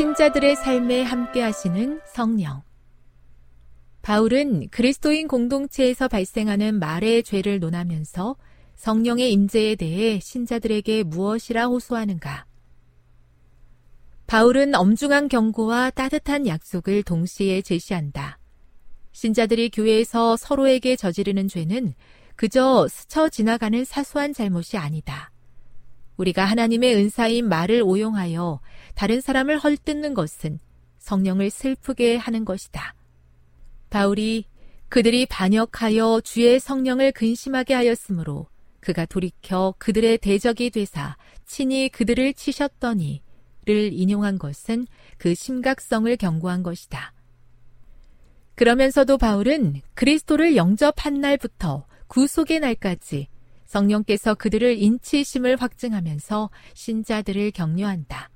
신자들의 삶에 함께 하시는 성령. 바울은 그리스도인 공동체에서 발생하는 말의 죄를 논하면서 성령의 임재에 대해 신자들에게 무엇이라 호소하는가? 바울은 엄중한 경고와 따뜻한 약속을 동시에 제시한다. 신자들이 교회에서 서로에게 저지르는 죄는 그저 스쳐 지나가는 사소한 잘못이 아니다. 우리가 하나님의 은사인 말을 오용하여 다른 사람을 헐뜯는 것은 성령을 슬프게 하는 것이다. 바울이 그들이 반역하여 주의 성령을 근심하게 하였으므로 그가 돌이켜 그들의 대적이 되사 친히 그들을 치셨더니를 인용한 것은 그 심각성을 경고한 것이다. 그러면서도 바울은 그리스도를 영접한 날부터 구속의 날까지 성령께서 그들을 인치심을 확증하면서 신자들을 격려한다.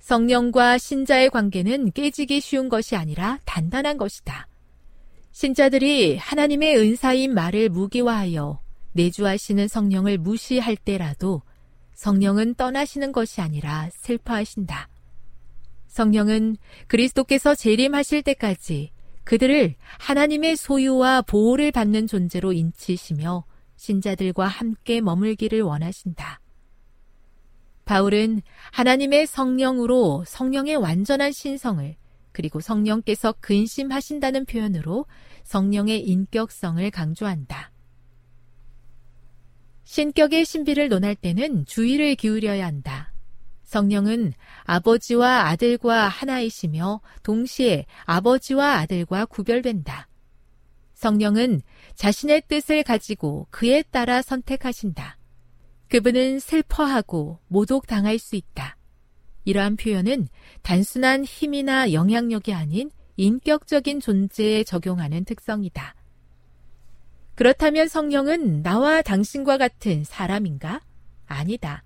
성령과 신자의 관계는 깨지기 쉬운 것이 아니라 단단한 것이다. 신자들이 하나님의 은사인 말을 무기화하여 내주하시는 성령을 무시할 때라도 성령은 떠나시는 것이 아니라 슬퍼하신다. 성령은 그리스도께서 재림하실 때까지 그들을 하나님의 소유와 보호를 받는 존재로 인치시며 신자들과 함께 머물기를 원하신다. 바울은 하나님의 성령으로 성령의 완전한 신성을 그리고 성령께서 근심하신다는 표현으로 성령의 인격성을 강조한다. 신격의 신비를 논할 때는 주의를 기울여야 한다. 성령은 아버지와 아들과 하나이시며 동시에 아버지와 아들과 구별된다. 성령은 자신의 뜻을 가지고 그에 따라 선택하신다. 그분은 슬퍼하고 모독당할 수 있다. 이러한 표현은 단순한 힘이나 영향력이 아닌 인격적인 존재에 적용하는 특성이다. 그렇다면 성령은 나와 당신과 같은 사람인가? 아니다.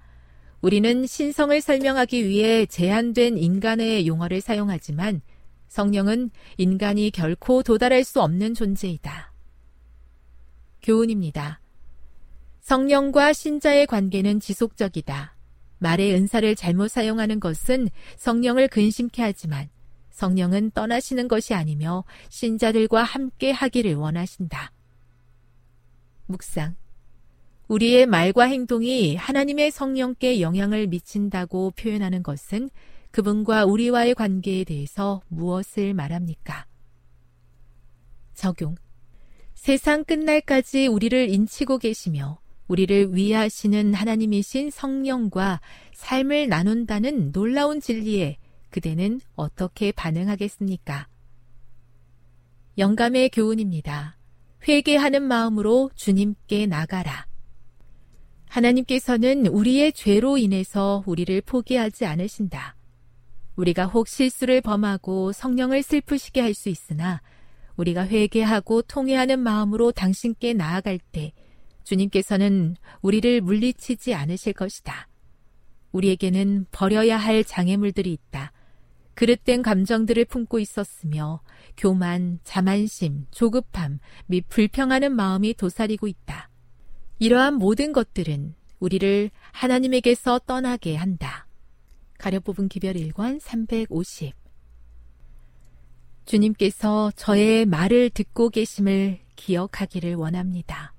우리는 신성을 설명하기 위해 제한된 인간의 용어를 사용하지만 성령은 인간이 결코 도달할 수 없는 존재이다. 교훈입니다. 성령과 신자의 관계는 지속적이다. 말의 은사를 잘못 사용하는 것은 성령을 근심케 하지만 성령은 떠나시는 것이 아니며 신자들과 함께 하기를 원하신다. 묵상. 우리의 말과 행동이 하나님의 성령께 영향을 미친다고 표현하는 것은 그분과 우리와의 관계에 대해서 무엇을 말합니까? 적용. 세상 끝날까지 우리를 인치고 계시며 우리를 위하시는 하나님이신 성령과 삶을 나눈다는 놀라운 진리에 그대는 어떻게 반응하겠습니까? 영감의 교훈입니다. 회개하는 마음으로 주님께 나가라. 하나님께서는 우리의 죄로 인해서 우리를 포기하지 않으신다. 우리가 혹 실수를 범하고 성령을 슬프시게 할 수 있으나 우리가 회개하고 통회하는 마음으로 당신께 나아갈 때 주님께서는 우리를 물리치지 않으실 것이다. 우리에게는 버려야 할 장애물들이 있다. 그릇된 감정들을 품고 있었으며 교만, 자만심, 조급함 및 불평하는 마음이 도사리고 있다. 이러한 모든 것들은 우리를 하나님에게서 떠나게 한다. 가려 뽑은 기별 1권 350 주님께서 저의 말을 듣고 계심을 기억하기를 원합니다.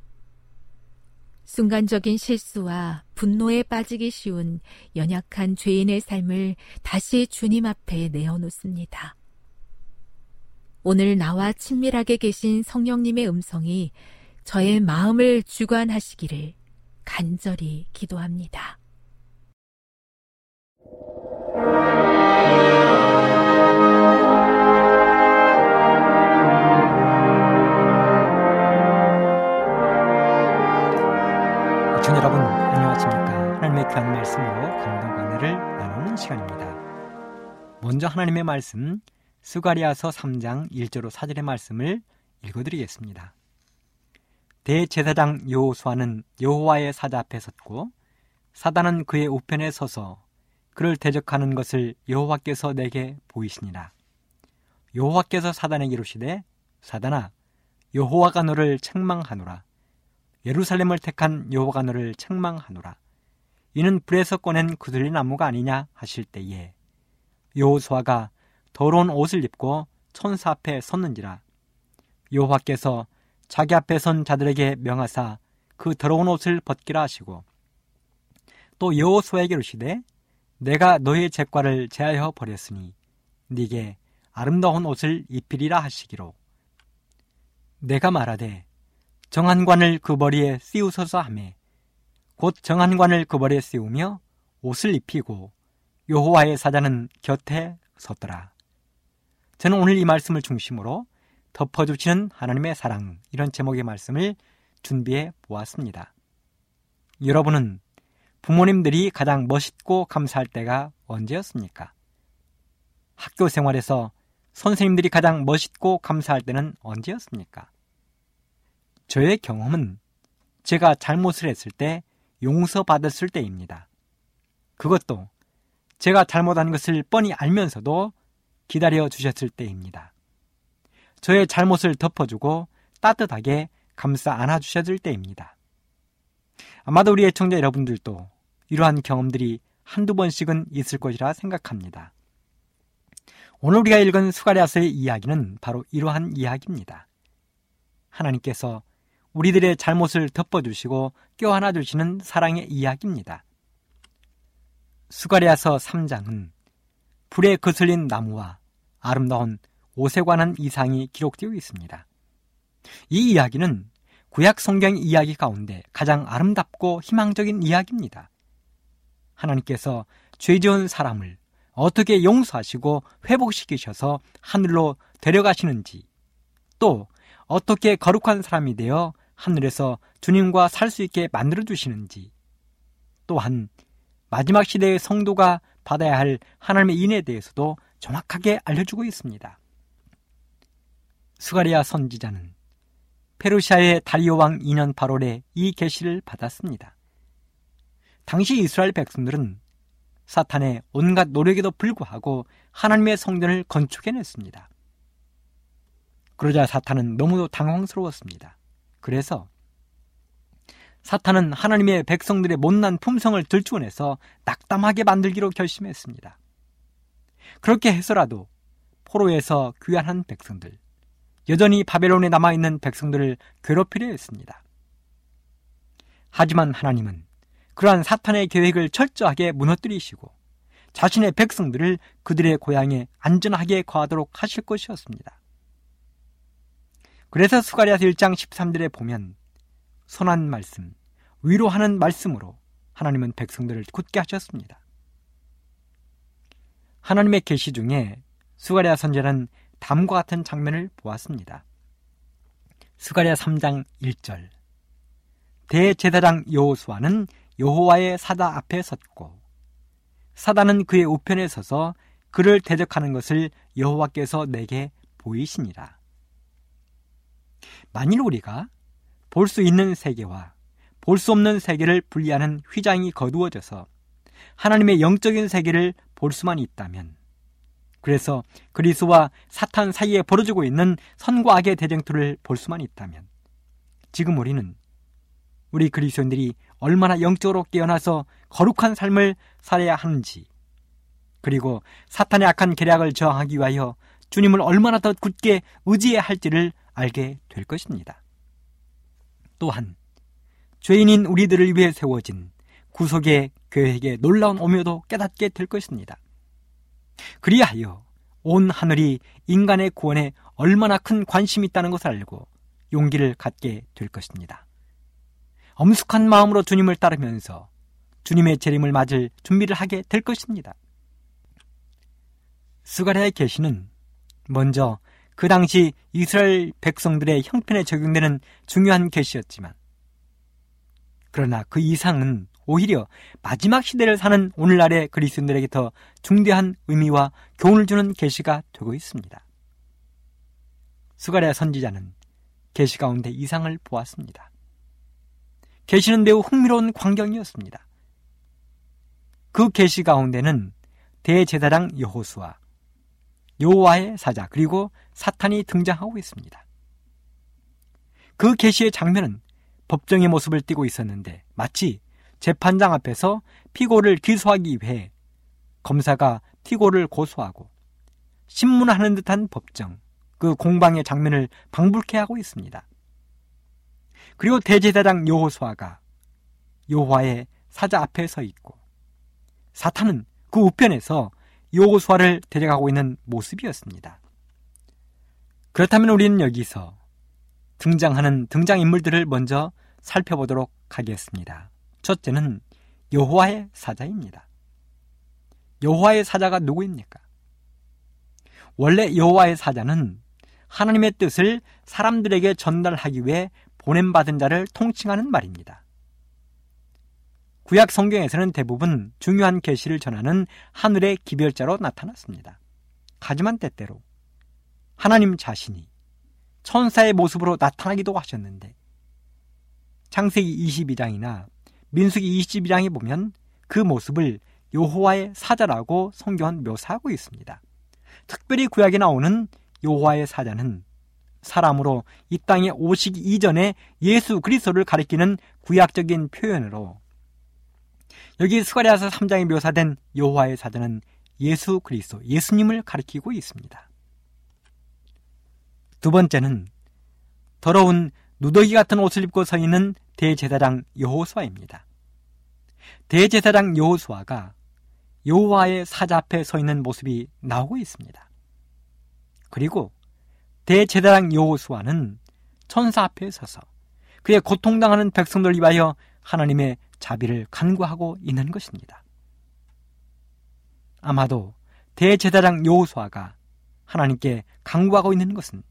순간적인 실수와 분노에 빠지기 쉬운 연약한 죄인의 삶을 다시 주님 앞에 내어놓습니다. 오늘 나와 친밀하게 계신 성령님의 음성이 저의 마음을 주관하시기를 간절히 기도합니다. 하나님의 귀한 말씀으로 감동과 은혜를 나누는 시간입니다. 먼저 하나님의 말씀 스가리아서 3장 1절로 4절의 말씀을 읽어드리겠습니다. 대제사장 여호수아는 여호와의 사자 앞에 섰고 사단은 그의 우편에 서서 그를 대적하는 것을 여호와께서 내게 보이시니라. 여호와께서 사단에게 이르시되 사단아 여호와가 너를 책망하노라. 예루살렘을 택한 여호와가 너를 책망하노라. 이는 불에서 꺼낸 구슬린 나무가 아니냐 하실 때에 여호수아가 더러운 옷을 입고 천사 앞에 섰는지라. 여호와께서 자기 앞에 선 자들에게 명하사 그 더러운 옷을 벗기라 하시고 또 여호수아에게 이르시되 내가 너의 죄과를 제하여 버렸으니 네게 아름다운 옷을 입히리라 하시기로 내가 말하되 정한관을 그 머리에 씌우서서 하매 곧 정한관을 그 머리에 씌우며 옷을 입히고 여호와의 사자는 곁에 섰더라. 저는 오늘 이 말씀을 중심으로 덮어주시는 하나님의 사랑 이런 제목의 말씀을 준비해 보았습니다. 여러분은 부모님들이 가장 멋있고 감사할 때가 언제였습니까? 학교 생활에서 선생님들이 가장 멋있고 감사할 때는 언제였습니까? 저의 경험은 제가 잘못을 했을 때 용서받았을 때입니다. 그것도 제가 잘못한 것을 뻔히 알면서도 기다려 주셨을 때입니다. 저의 잘못을 덮어주고 따뜻하게 감싸 안아 주셨을 때입니다. 아마도 우리 애청자 여러분들도 이러한 경험들이 한두 번씩은 있을 것이라 생각합니다. 오늘 우리가 읽은 수가리아서의 이야기는 바로 이러한 이야기입니다. 하나님께서 우리들의 잘못을 덮어주시고 껴안아 주시는 사랑의 이야기입니다. 수가리아서 3장은 불에 거슬린 나무와 아름다운 옷에 관한 이상이 기록되어 있습니다. 이 이야기는 구약 성경 이야기 가운데 가장 아름답고 희망적인 이야기입니다. 하나님께서 죄 지은 사람을 어떻게 용서하시고 회복시키셔서 하늘로 데려가시는지 또 어떻게 거룩한 사람이 되어 하늘에서 주님과 살 수 있게 만들어 주시는지 또한 마지막 시대의 성도가 받아야 할 하나님의 인에 대해서도 정확하게 알려주고 있습니다. 수가리아 선지자는 페르시아의 다리오 왕 2년 8월에 이 계시를 받았습니다. 당시 이스라엘 백성들은 사탄의 온갖 노력에도 불구하고 하나님의 성전을 건축해냈습니다. 그러자 사탄은 너무도 당황스러웠습니다. 그래서 사탄은 하나님의 백성들의 못난 품성을 들추어내서 낙담하게 만들기로 결심했습니다. 그렇게 해서라도 포로에서 귀환한 백성들, 여전히 바벨론에 남아있는 백성들을 괴롭히려 했습니다. 하지만 하나님은 그러한 사탄의 계획을 철저하게 무너뜨리시고 자신의 백성들을 그들의 고향에 안전하게 거하도록 하실 것이었습니다. 그래서 수가리아서 1장 13절에 보면 선한 말씀, 위로하는 말씀으로 하나님은 백성들을 굳게 하셨습니다. 하나님의 계시 중에 수가리아 선제는 담과 같은 장면을 보았습니다. 수가리아 3장 1절 대제사장 여호수아는 여호와의 사다 앞에 섰고 사단은 그의 우편에 서서 그를 대적하는 것을 여호와께서 내게 보이시니라. 만일 우리가 볼 수 있는 세계와 볼 수 없는 세계를 분리하는 휘장이 거두어져서 하나님의 영적인 세계를 볼 수만 있다면 그래서 그리스와 사탄 사이에 벌어지고 있는 선과 악의 대쟁투를 볼 수만 있다면 지금 우리는 우리 그리스도인들이 얼마나 영적으로 깨어나서 거룩한 삶을 살아야 하는지 그리고 사탄의 악한 계략을 저항하기 위하여 주님을 얼마나 더 굳게 의지해야 할지를 알게 될 것입니다. 또한 죄인인 우리들을 위해 세워진 구속의 계획의 놀라운 오묘도 깨닫게 될 것입니다. 그리하여 온 하늘이 인간의 구원에 얼마나 큰 관심이 있다는 것을 알고 용기를 갖게 될 것입니다. 엄숙한 마음으로 주님을 따르면서 주님의 재림을 맞을 준비를 하게 될 것입니다. 스가랴의 계시는 먼저 그 당시 이스라엘 백성들의 형편에 적용되는 중요한 계시였지만 그러나 그 이상은 오히려 마지막 시대를 사는 오늘날의 그리스도인들에게 더 중대한 의미와 교훈을 주는 계시가 되고 있습니다. 수가랴 선지자는 계시 가운데 이상을 보았습니다. 계시는 매우 흥미로운 광경이었습니다. 그 계시 가운데는 대제사장 여호수아, 여호와의 사자 그리고 사탄이 등장하고 있습니다. 그 계시의 장면은 법정의 모습을 띠고 있었는데 마치 재판장 앞에서 피고를 기소하기 위해 검사가 피고를 고소하고 신문하는 듯한 법정, 그 공방의 장면을 방불케 하고 있습니다. 그리고 대제사장 여호수아가 여호와의 사자 앞에 서 있고 사탄은 그 우편에서 여호수아를 데려가고 있는 모습이었습니다. 그렇다면 우리는 여기서 등장하는 등장인물들을 먼저 살펴보도록 하겠습니다. 첫째는 여호와의 사자입니다. 여호와의 사자가 누구입니까? 원래 여호와의 사자는 하나님의 뜻을 사람들에게 전달하기 위해 보냄받은 자를 통칭하는 말입니다. 구약 성경에서는 대부분 중요한 계시를 전하는 하늘의 기별자로 나타났습니다. 하지만 때때로 하나님 자신이 천사의 모습으로 나타나기도 하셨는데 창세기 22장이나 민수기 22장에 보면 그 모습을 여호와의 사자라고 성경은 묘사하고 있습니다. 특별히 구약에 나오는 여호와의 사자는 사람으로 이 땅에 오시기 이전에 예수 그리스도를 가리키는 구약적인 표현으로 여기 스가리아서 3장에 묘사된 여호와의 사자는 예수 그리스도, 예수님을 가리키고 있습니다. 두 번째는 더러운 누더기 같은 옷을 입고 서 있는 대제사장 여호수아입니다. 대제사장 여호수아가 여호와의 사자 앞에 서 있는 모습이 나오고 있습니다. 그리고 대제사장 여호수아는 천사 앞에 서서 그의 고통당하는 백성들 위하여 하나님의 자비를 간구하고 있는 것입니다. 아마도 대제사장 여호수아가 하나님께 간구하고 있는 것은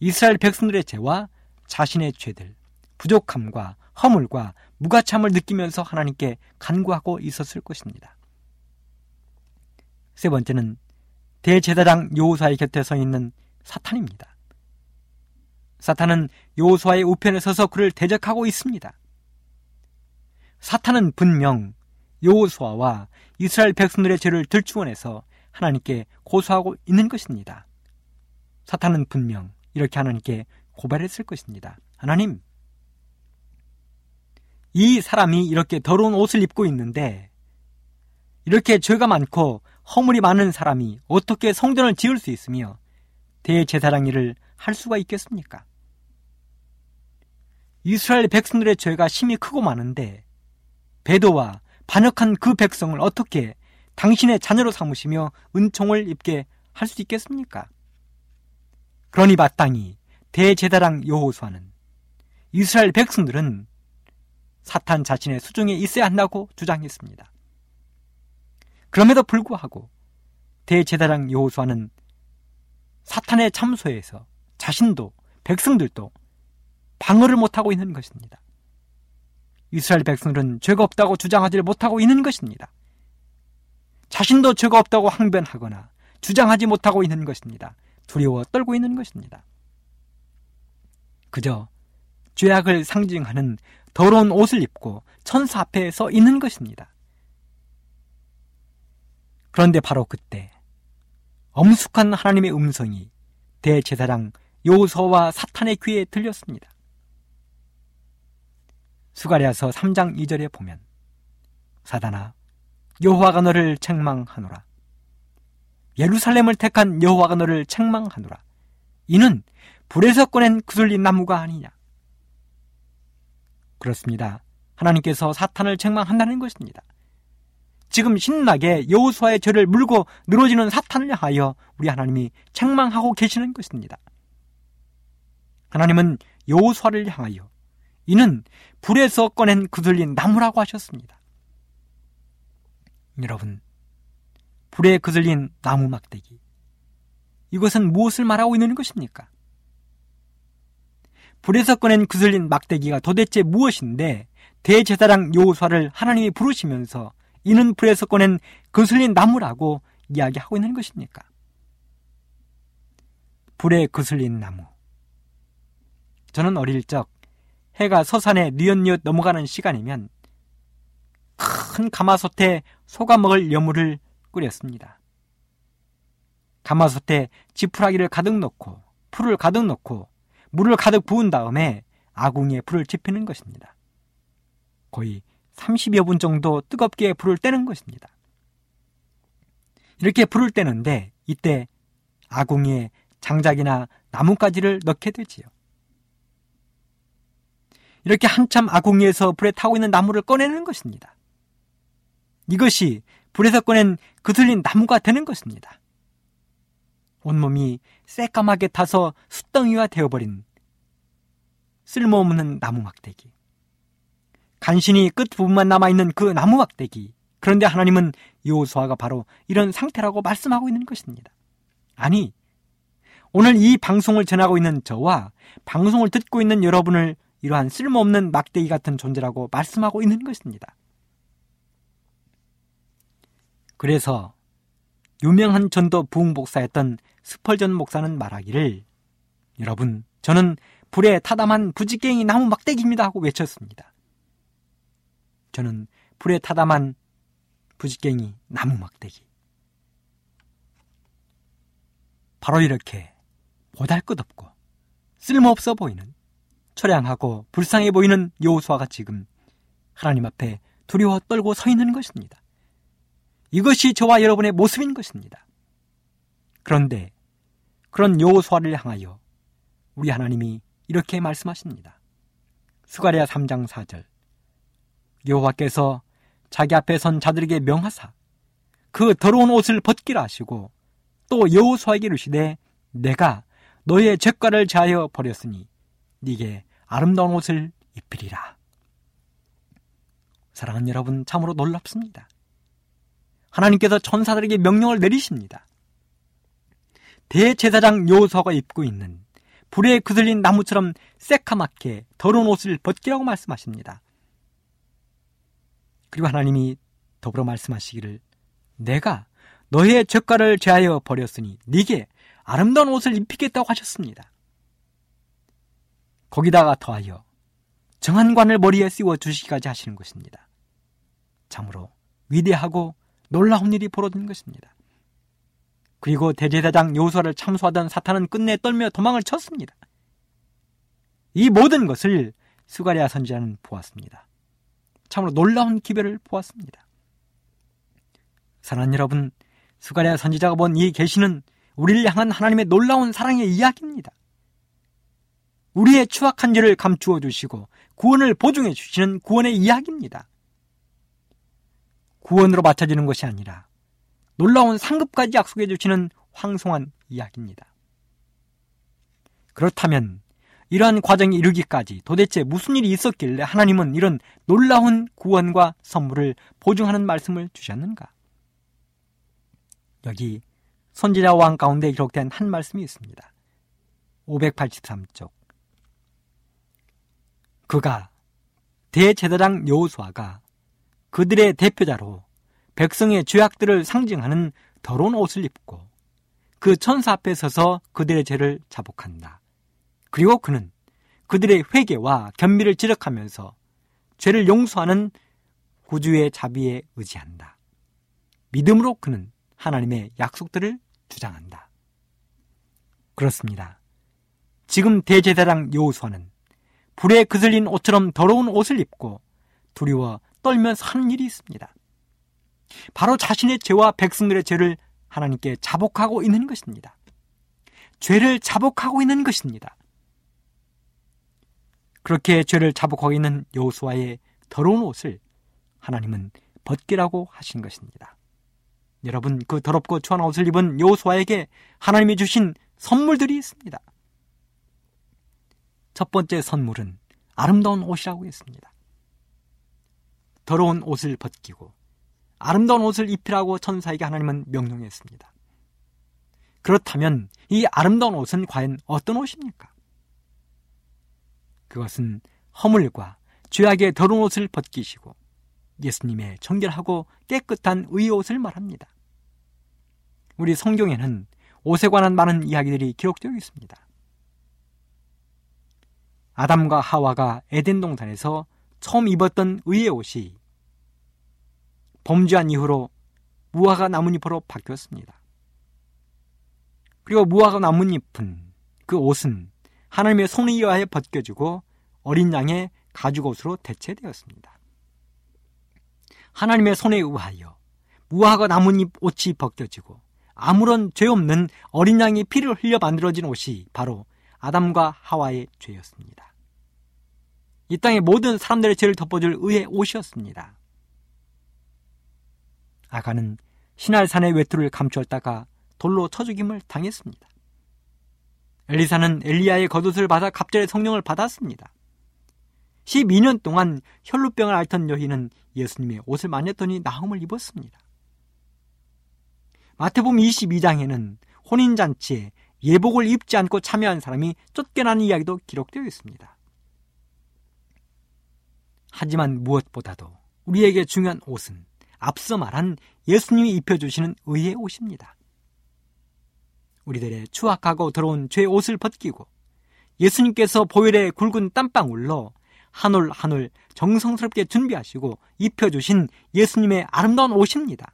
이스라엘 백성들의 죄와 자신의 죄들, 부족함과 허물과 무가참을 느끼면서 하나님께 간구하고 있었을 것입니다. 세 번째는 대제사장 요호사의 곁에 서 있는 사탄입니다. 사탄은 요호수아의 우편에 서서 그를 대적하고 있습니다. 사탄은 분명 요호수아와 이스라엘 백성들의 죄를 들추어내서 하나님께 고소하고 있는 것입니다. 사탄은 분명 이렇게 하나님께 고발했을 것입니다. 하나님, 이 사람이 이렇게 더러운 옷을 입고 있는데 이렇게 죄가 많고 허물이 많은 사람이 어떻게 성전을 지을 수 있으며 대제사장 일을 할 수가 있겠습니까? 이스라엘 백성들의 죄가 심히 크고 많은데 배도와 반역한 그 백성을 어떻게 당신의 자녀로 삼으시며 은총을 입게 할 수 있겠습니까? 그러니 마땅히 대제사장 여호수아는 이스라엘 백성들은 사탄 자신의 수중에 있어야 한다고 주장했습니다. 그럼에도 불구하고 대제사장 여호수아는 사탄의 참소에서 자신도 백성들도 방어를 못하고 있는 것입니다. 이스라엘 백성들은 죄가 없다고 주장하지 못하고 있는 것입니다. 자신도 죄가 없다고 항변하거나 주장하지 못하고 있는 것입니다. 두려워 떨고 있는 것입니다. 그저 죄악을 상징하는 더러운 옷을 입고 천사 앞에 서 있는 것입니다. 그런데 바로 그때 엄숙한 하나님의 음성이 대제사장 요서와 사탄의 귀에 들렸습니다. 수가랴서 3장 2절에 보면 사단아 여호와가 너를 책망하노라 예루살렘을 택한 여호와가 너를 책망하노라 이는 불에서 꺼낸 구슬린 나무가 아니냐 그렇습니다. 하나님께서 사탄을 책망한다는 것입니다. 지금 신나게 여호수아의 죄를 물고 늘어지는 사탄을 향하여 우리 하나님이 책망하고 계시는 것입니다. 하나님은 여호수아를 향하여 이는 불에서 꺼낸 그슬린 나무라고 하셨습니다. 여러분, 불에 그슬린 나무 막대기. 이것은 무엇을 말하고 있는 것입니까? 불에서 꺼낸 그슬린 막대기가 도대체 무엇인데 대제사장 여호수아를 하나님이 부르시면서 이는 불에서 꺼낸 그슬린 나무라고 이야기하고 있는 것입니까? 불에 그슬린 나무. 저는 어릴 적 해가 서산에 뉘엿뉘엿 넘어가는 시간이면 큰 가마솥에 소가 먹을 여물을 끓였습니다. 가마솥에 지푸라기를 가득 넣고 풀을 가득 넣고 물을 가득 부은 다음에 아궁이에 불을 지피는 것입니다. 거의 30여 분 정도 뜨겁게 불을 떼는 것입니다. 이렇게 불을 떼는데 이때 아궁이에 장작이나 나뭇가지를 넣게 되지요. 이렇게 한참 아궁이에서 불에 타고 있는 나무를 꺼내는 것입니다. 이것이 불에서 꺼낸 그슬린 나무가 되는 것입니다. 온몸이 새까맣게 타서 숯덩이가 되어버린 쓸모없는 나무 막대기. 간신히 끝부분만 남아있는 그 나무 막대기. 그런데 하나님은 요수아가 바로 이런 상태라고 말씀하고 있는 것입니다. 아니, 오늘 이 방송을 전하고 있는 저와 방송을 듣고 있는 여러분을 이러한 쓸모없는 막대기 같은 존재라고 말씀하고 있는 것입니다. 그래서 유명한 전도 부흥복사였던 스펄전 목사는 말하기를 여러분 저는 불에 타담한 부지깽이 나무 막대기입니다 하고 외쳤습니다. 저는 불에 타담한 부지깽이 나무 막대기. 바로 이렇게 보달것없고 쓸모없어 보이는 처량하고 불쌍해 보이는 여호수아가 지금 하나님 앞에 두려워 떨고 서 있는 것입니다. 이것이 저와 여러분의 모습인 것입니다. 그런데 그런 여호수아를 향하여 우리 하나님이 이렇게 말씀하십니다. 수가랴 3장 4절 여호와께서 자기 앞에 선 자들에게 명하사 그 더러운 옷을 벗기라 하시고 또 여호수아에게 이르시되 내가 너의 죄과를 자하여 버렸으니 네게 아름다운 옷을 입히리라. 사랑하는 여러분, 참으로 놀랍습니다. 하나님께서 천사들에게 명령을 내리십니다. 대제사장 요서가 입고 있는 불에 그슬린 나무처럼 새카맣게 더러운 옷을 벗기라고 말씀하십니다. 그리고 하나님이 더불어 말씀하시기를 내가 너의 죄가를 제하여 버렸으니 네게 아름다운 옷을 입히겠다고 하셨습니다. 거기다가 더하여 정한관을 머리에 씌워 주시기까지 하시는 것입니다. 참으로 위대하고 놀라운 일이 벌어진 것입니다. 그리고 대제사장 요소를 참소하던 사탄은 끝내 떨며 도망을 쳤습니다. 이 모든 것을 수가리아 선지자는 보았습니다. 참으로 놀라운 기별을 보았습니다. 사랑하는 여러분, 수가리아 선지자가 본 이 계시는 우리를 향한 하나님의 놀라운 사랑의 이야기입니다. 우리의 추악한 죄를 감추어 주시고 구원을 보증해 주시는 구원의 이야기입니다. 구원으로 맞춰지는 것이 아니라 놀라운 상급까지 약속해 주시는 황송한 이야기입니다. 그렇다면 이러한 과정에 이르기까지 도대체 무슨 일이 있었길래 하나님은 이런 놀라운 구원과 선물을 보증하는 말씀을 주셨는가? 여기 선지자 왕 가운데 기록된 한 말씀이 있습니다. 583쪽. 그가 대제사장 여호수아가 그들의 대표자로 백성의 죄악들을 상징하는 더러운 옷을 입고 그 천사 앞에 서서 그들의 죄를 자복한다. 그리고 그는 그들의 회개와 견미를 지적하면서 죄를 용서하는 구주의 자비에 의지한다. 믿음으로 그는 하나님의 약속들을 주장한다. 그렇습니다. 지금 대제사장 여호수아는 불에 그슬린 옷처럼 더러운 옷을 입고 두려워 떨면서 하는 일이 있습니다. 바로 자신의 죄와 백성들의 죄를 하나님께 자복하고 있는 것입니다. 죄를 자복하고 있는 것입니다. 그렇게 죄를 자복하고 있는 여호수아의 더러운 옷을 하나님은 벗기라고 하신 것입니다. 여러분 그 더럽고 추한 옷을 입은 여호수아에게 하나님이 주신 선물들이 있습니다. 첫 번째 선물은 아름다운 옷이라고 했습니다. 더러운 옷을 벗기고 아름다운 옷을 입히라고 천사에게 하나님은 명령했습니다. 그렇다면 이 아름다운 옷은 과연 어떤 옷입니까? 그것은 허물과 죄악의 더러운 옷을 벗기시고 예수님의 정결하고 깨끗한 의의 옷을 말합니다. 우리 성경에는 옷에 관한 많은 이야기들이 기록되어 있습니다. 아담과 하와가 에덴 동산에서 처음 입었던 의의 옷이 범죄한 이후로 무화과 나뭇잎으로 바뀌었습니다. 그리고 무화과 나뭇잎은 그 옷은 하나님의 손에 의하여 벗겨지고 어린 양의 가죽옷으로 대체되었습니다. 하나님의 손에 의하여 무화과 나뭇잎 옷이 벗겨지고 아무런 죄 없는 어린 양의 피를 흘려 만들어진 옷이 바로 아담과 하와의 죄였습니다. 이 땅의 모든 사람들의 죄를 덮어줄 의의 옷이었습니다. 아가는 신할산의 외투를 감추었다가 돌로 쳐 죽임을 당했습니다. 엘리사는 엘리야의 겉옷을 받아 갑자기 성령을 받았습니다. 12년 동안 혈루병을 앓던 여인은 예수님의 옷을 만졌더니 나음을 입었습니다. 마태복음 22장에는 혼인잔치에 예복을 입지 않고 참여한 사람이 쫓겨나는 이야기도 기록되어 있습니다. 하지만 무엇보다도 우리에게 중요한 옷은 앞서 말한 예수님이 입혀주시는 의의 옷입니다. 우리들의 추악하고 더러운 죄의 옷을 벗기고 예수님께서 보혈의 굵은 땀방울로 한 올 한 올 정성스럽게 준비하시고 입혀주신 예수님의 아름다운 옷입니다.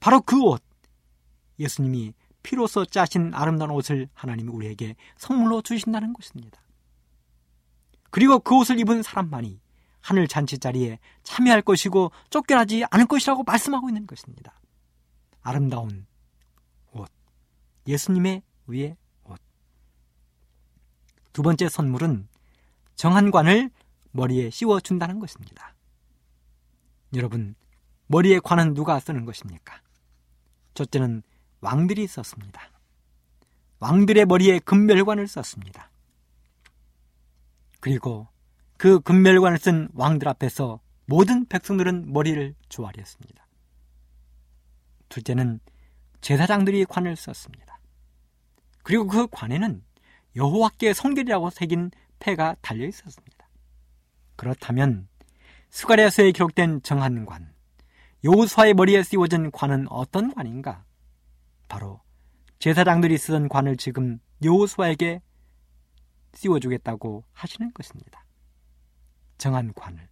바로 그 옷, 예수님이 피로써 짜신 아름다운 옷을 하나님이 우리에게 선물로 주신다는 것입니다. 그리고 그 옷을 입은 사람만이 하늘 잔치 자리에 참여할 것이고 쫓겨나지 않을 것이라고 말씀하고 있는 것입니다. 아름다운 옷, 예수님의 위의 옷. 두 번째 선물은 정한관을 머리에 씌워준다는 것입니다. 여러분, 머리에 관은 누가 쓰는 것입니까? 첫째는 왕들이 썼습니다. 왕들의 머리에 금멸관을 썼습니다. 그리고 그 금멸관을 쓴 왕들 앞에서 모든 백성들은 머리를 조아렸습니다. 둘째는 제사장들이 관을 썼습니다. 그리고 그 관에는 여호와께 성결이라고 새긴 패가 달려 있었습니다. 그렇다면 스가랴서에 기록된 정한 관, 여호수아의 머리에 씌워진 관은 어떤 관인가? 바로 제사장들이 쓰던 관을 지금 여호수아에게 씌워주겠다고 하시는 것입니다. 정한 관을.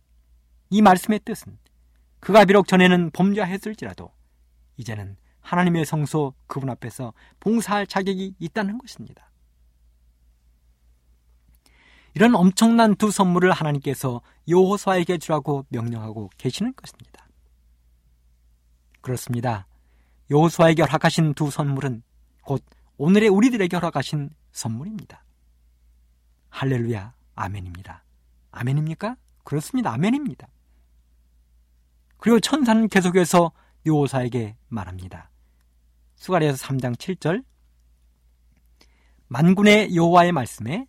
이 말씀의 뜻은 그가 비록 전에는 범죄했을지라도 이제는 하나님의 성소 그분 앞에서 봉사할 자격이 있다는 것입니다. 이런 엄청난 두 선물을 하나님께서 여호수아에게 주라고 명령하고 계시는 것입니다. 그렇습니다. 여호수아에게 허락하신 두 선물은 곧 오늘의 우리들에게 허락하신 선물입니다. 할렐루야, 아멘입니다. 아멘입니까? 그렇습니다. 아멘입니다. 그리고 천사는 계속해서 요호사에게 말합니다. 수가리에서 3장 7절 만군의 여호와의 말씀에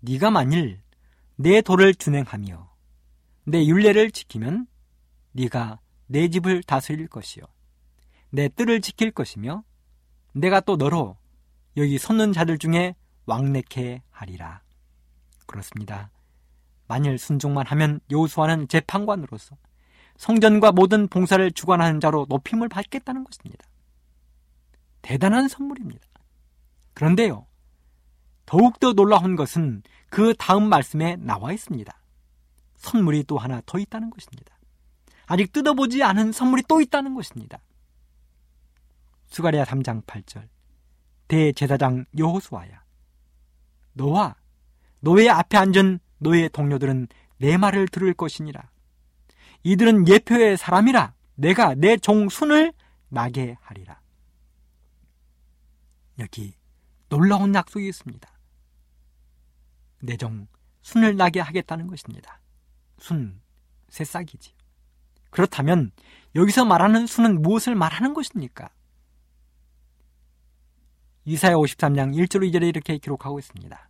네가 만일 내 도를 준행하며 내 윤례를 지키면 네가 내 집을 다스릴 것이요 내 뜰을 지킬 것이며 내가 또 너로 여기 섰는 자들 중에 왕래케 하리라. 그렇습니다. 만일 순종만 하면 여호수아는 재판관으로서 성전과 모든 봉사를 주관하는 자로 높임을 받겠다는 것입니다. 대단한 선물입니다. 그런데요, 더욱더 놀라운 것은 그 다음 말씀에 나와 있습니다. 선물이 또 하나 더 있다는 것입니다. 아직 뜯어보지 않은 선물이 또 있다는 것입니다. 수가리아 3장 8절 대제사장 여호수아야 너와 너의 앞에 앉은 너의 동료들은 내 말을 들을 것이니라. 이들은 예표의 사람이라 내가 내 종순을 나게 하리라. 여기 놀라운 약속이 있습니다. 내 종 순을 나게 하겠다는 것입니다. 순 새싹이지 그렇다면 여기서 말하는 순은 무엇을 말하는 것입니까? 이사야 53장 1절 2절에 이렇게 기록하고 있습니다.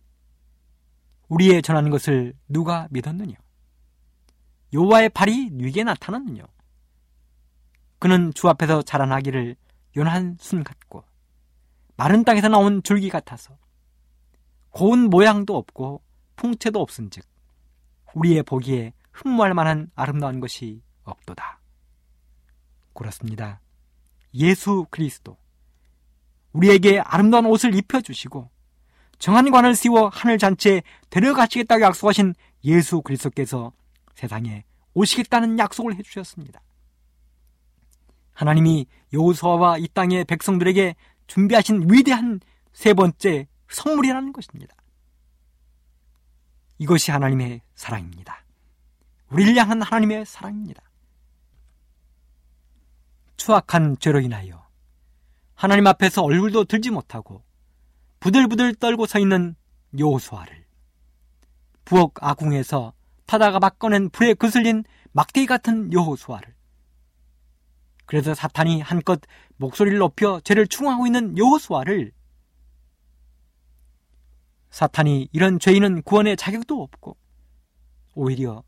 우리의 전하는 것을 누가 믿었느냐? 여호와의 발이 뉘게 나타났느냐? 그는 주 앞에서 자라나기를 연한 순 같고 마른 땅에서 나온 줄기 같아서 고운 모양도 없고 풍채도 없은즉 우리의 보기에 흠모할 만한 아름다운 것이 없도다. 그렇습니다. 예수 그리스도 우리에게 아름다운 옷을 입혀주시고 정한 관을 씌워 하늘 잔치에 데려가시겠다고 약속하신 예수 그리스도께서 세상에 오시겠다는 약속을 해주셨습니다. 하나님이 여호수아와 이 땅의 백성들에게 준비하신 위대한 세 번째 선물이라는 것입니다. 이것이 하나님의 사랑입니다. 우리를 향한 하나님의 사랑입니다. 추악한 죄로 인하여 하나님 앞에서 얼굴도 들지 못하고 부들부들 떨고 서 있는 요호수아를 부엌 아궁에서 타다가 막 꺼낸 불에 그슬린 막대기 같은 요호수아를 그래서 사탄이 한껏 목소리를 높여 죄를 충하고 있는 요호수아를 사탄이 이런 죄인은 구원의 자격도 없고 오히려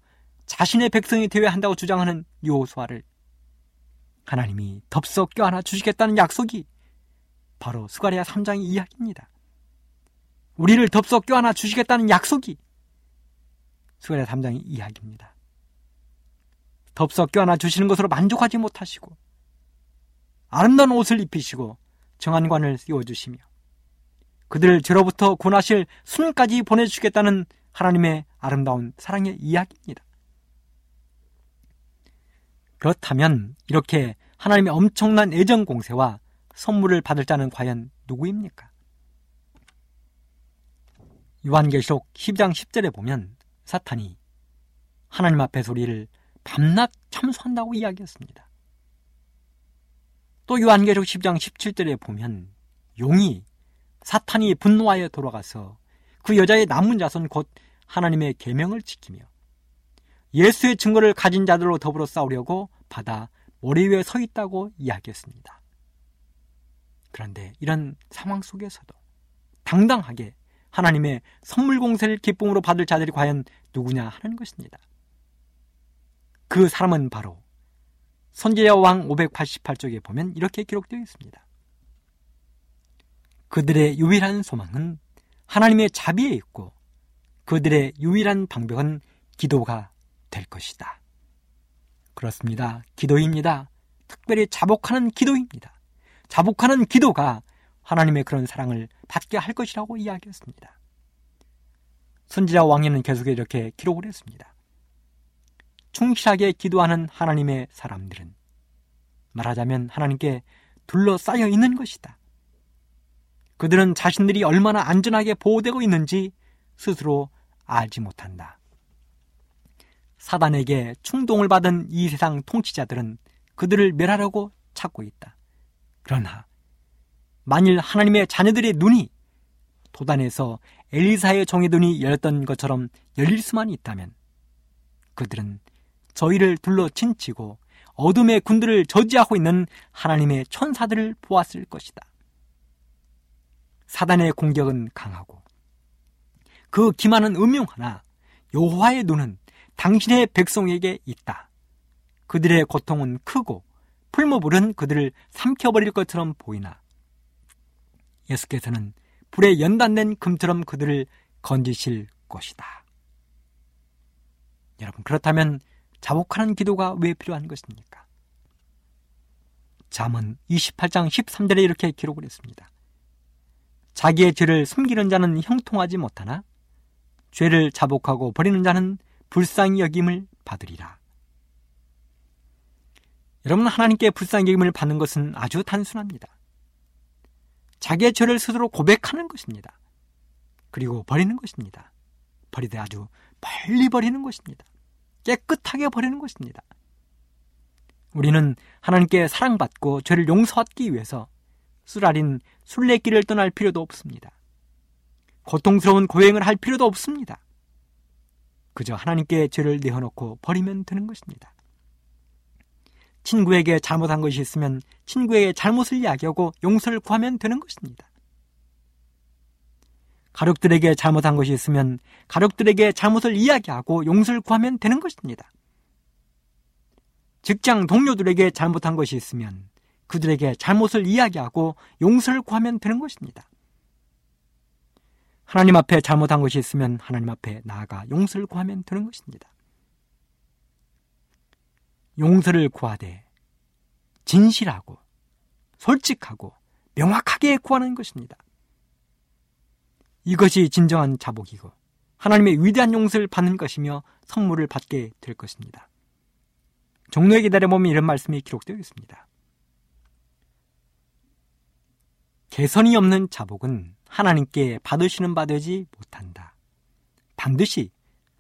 자신의 백성이 되어야 한다고 주장하는 여호수아를 하나님이 덥석 껴안아 주시겠다는 약속이 바로 스가랴 3장의 이야기입니다. 우리를 덥석 껴안아 주시겠다는 약속이 스가랴 3장의 이야기입니다. 덥석 껴안아 주시는 것으로 만족하지 못하시고 아름다운 옷을 입히시고 정한관을 씌워주시며 그들을 죄로부터 구원하실 순까지 보내주시겠다는 하나님의 아름다운 사랑의 이야기입니다. 그렇다면 이렇게 하나님의 엄청난 애정 공세와 선물을 받을 자는 과연 누구입니까? 요한계시록 10장 10절에 보면 사탄이 하나님 앞에 소리를 밤낮 참소한다고 이야기했습니다. 또 요한계시록 10장 17절에 보면 용이 사탄이 분노하여 돌아가서 그 여자의 남은 자손 곧 하나님의 계명을 지키며 예수의 증거를 가진 자들로 더불어 싸우려고 바다 모래 위에 서 있다고 이야기했습니다. 그런데 이런 상황 속에서도 당당하게 하나님의 선물 공세를 기쁨으로 받을 자들이 과연 누구냐 하는 것입니다. 그 사람은 바로 선제야 왕 588쪽에 보면 이렇게 기록되어 있습니다. 그들의 유일한 소망은 하나님의 자비에 있고 그들의 유일한 방벽은 기도가 될 것이다. 그렇습니다. 기도입니다. 특별히 자복하는 기도입니다. 자복하는 기도가 하나님의 그런 사랑을 받게 할 것이라고 이야기했습니다. 선지자 왕에는 계속 이렇게 기록을 했습니다. 충실하게 기도하는 하나님의 사람들은 말하자면 하나님께 둘러싸여 있는 것이다. 그들은 자신들이 얼마나 안전하게 보호되고 있는지 스스로 알지 못한다. 사단에게 충동을 받은 이 세상 통치자들은 그들을 멸하려고 찾고 있다. 그러나 만일 하나님의 자녀들의 눈이 도단에서 엘리사의 종의 눈이 열렸던 것처럼 열릴 수만 있다면 그들은 저희를 둘러 친치고 어둠의 군들을 저지하고 있는 하나님의 천사들을 보았을 것이다. 사단의 공격은 강하고 그 기만은 음흉하나 여호와의 눈은 당신의 백성에게 있다. 그들의 고통은 크고 풀모불은 그들을 삼켜버릴 것처럼 보이나 예수께서는 불에 연단된 금처럼 그들을 건지실 것이다. 여러분 그렇다면 자복하는 기도가 왜 필요한 것입니까? 잠언 28장 13절에 이렇게 기록을 했습니다. 자기의 죄를 숨기는 자는 형통하지 못하나 죄를 자복하고 버리는 자는 불쌍히 여김을 받으리라. 여러분 하나님께 불쌍히 여김을 받는 것은 아주 단순합니다. 자기의 죄를 스스로 고백하는 것입니다. 그리고 버리는 것입니다. 버리되 아주 멀리 버리는 것입니다. 깨끗하게 버리는 것입니다. 우리는 하나님께 사랑받고 죄를 용서받기 위해서 쓰라린 순례길을 떠날 필요도 없습니다. 고통스러운 고행을 할 필요도 없습니다. 그저 하나님께 죄를 내어놓고 버리면 되는 것입니다. 친구에게 잘못한 것이 있으면 친구에게 잘못을 이야기하고 용서를 구하면 되는 것입니다. 가족들에게 잘못한 것이 있으면 가족들에게 잘못을 이야기하고 용서를 구하면 되는 것입니다. 직장 동료들에게 잘못한 것이 있으면 그들에게 잘못을 이야기하고 용서를 구하면 되는 것입니다. 하나님 앞에 잘못한 것이 있으면 하나님 앞에 나아가 용서를 구하면 되는 것입니다. 용서를 구하되 진실하고 솔직하고 명확하게 구하는 것입니다. 이것이 진정한 자복이고 하나님의 위대한 용서를 받는 것이며 선물을 받게 될 것입니다. 종로에 기다려보면 이런 말씀이 기록되어 있습니다. 개선이 없는 자복은 하나님께 받으시는 바 되지 못한다. 반드시